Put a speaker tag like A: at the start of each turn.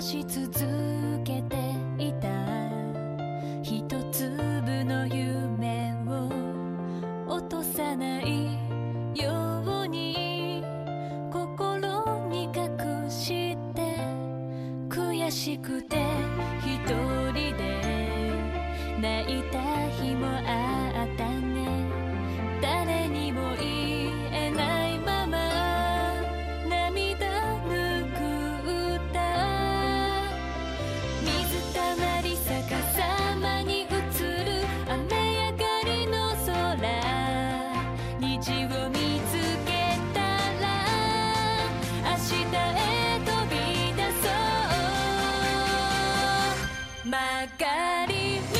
A: 探し続けていた一粒の夢を落とさないように心に隠して悔しくて cariño.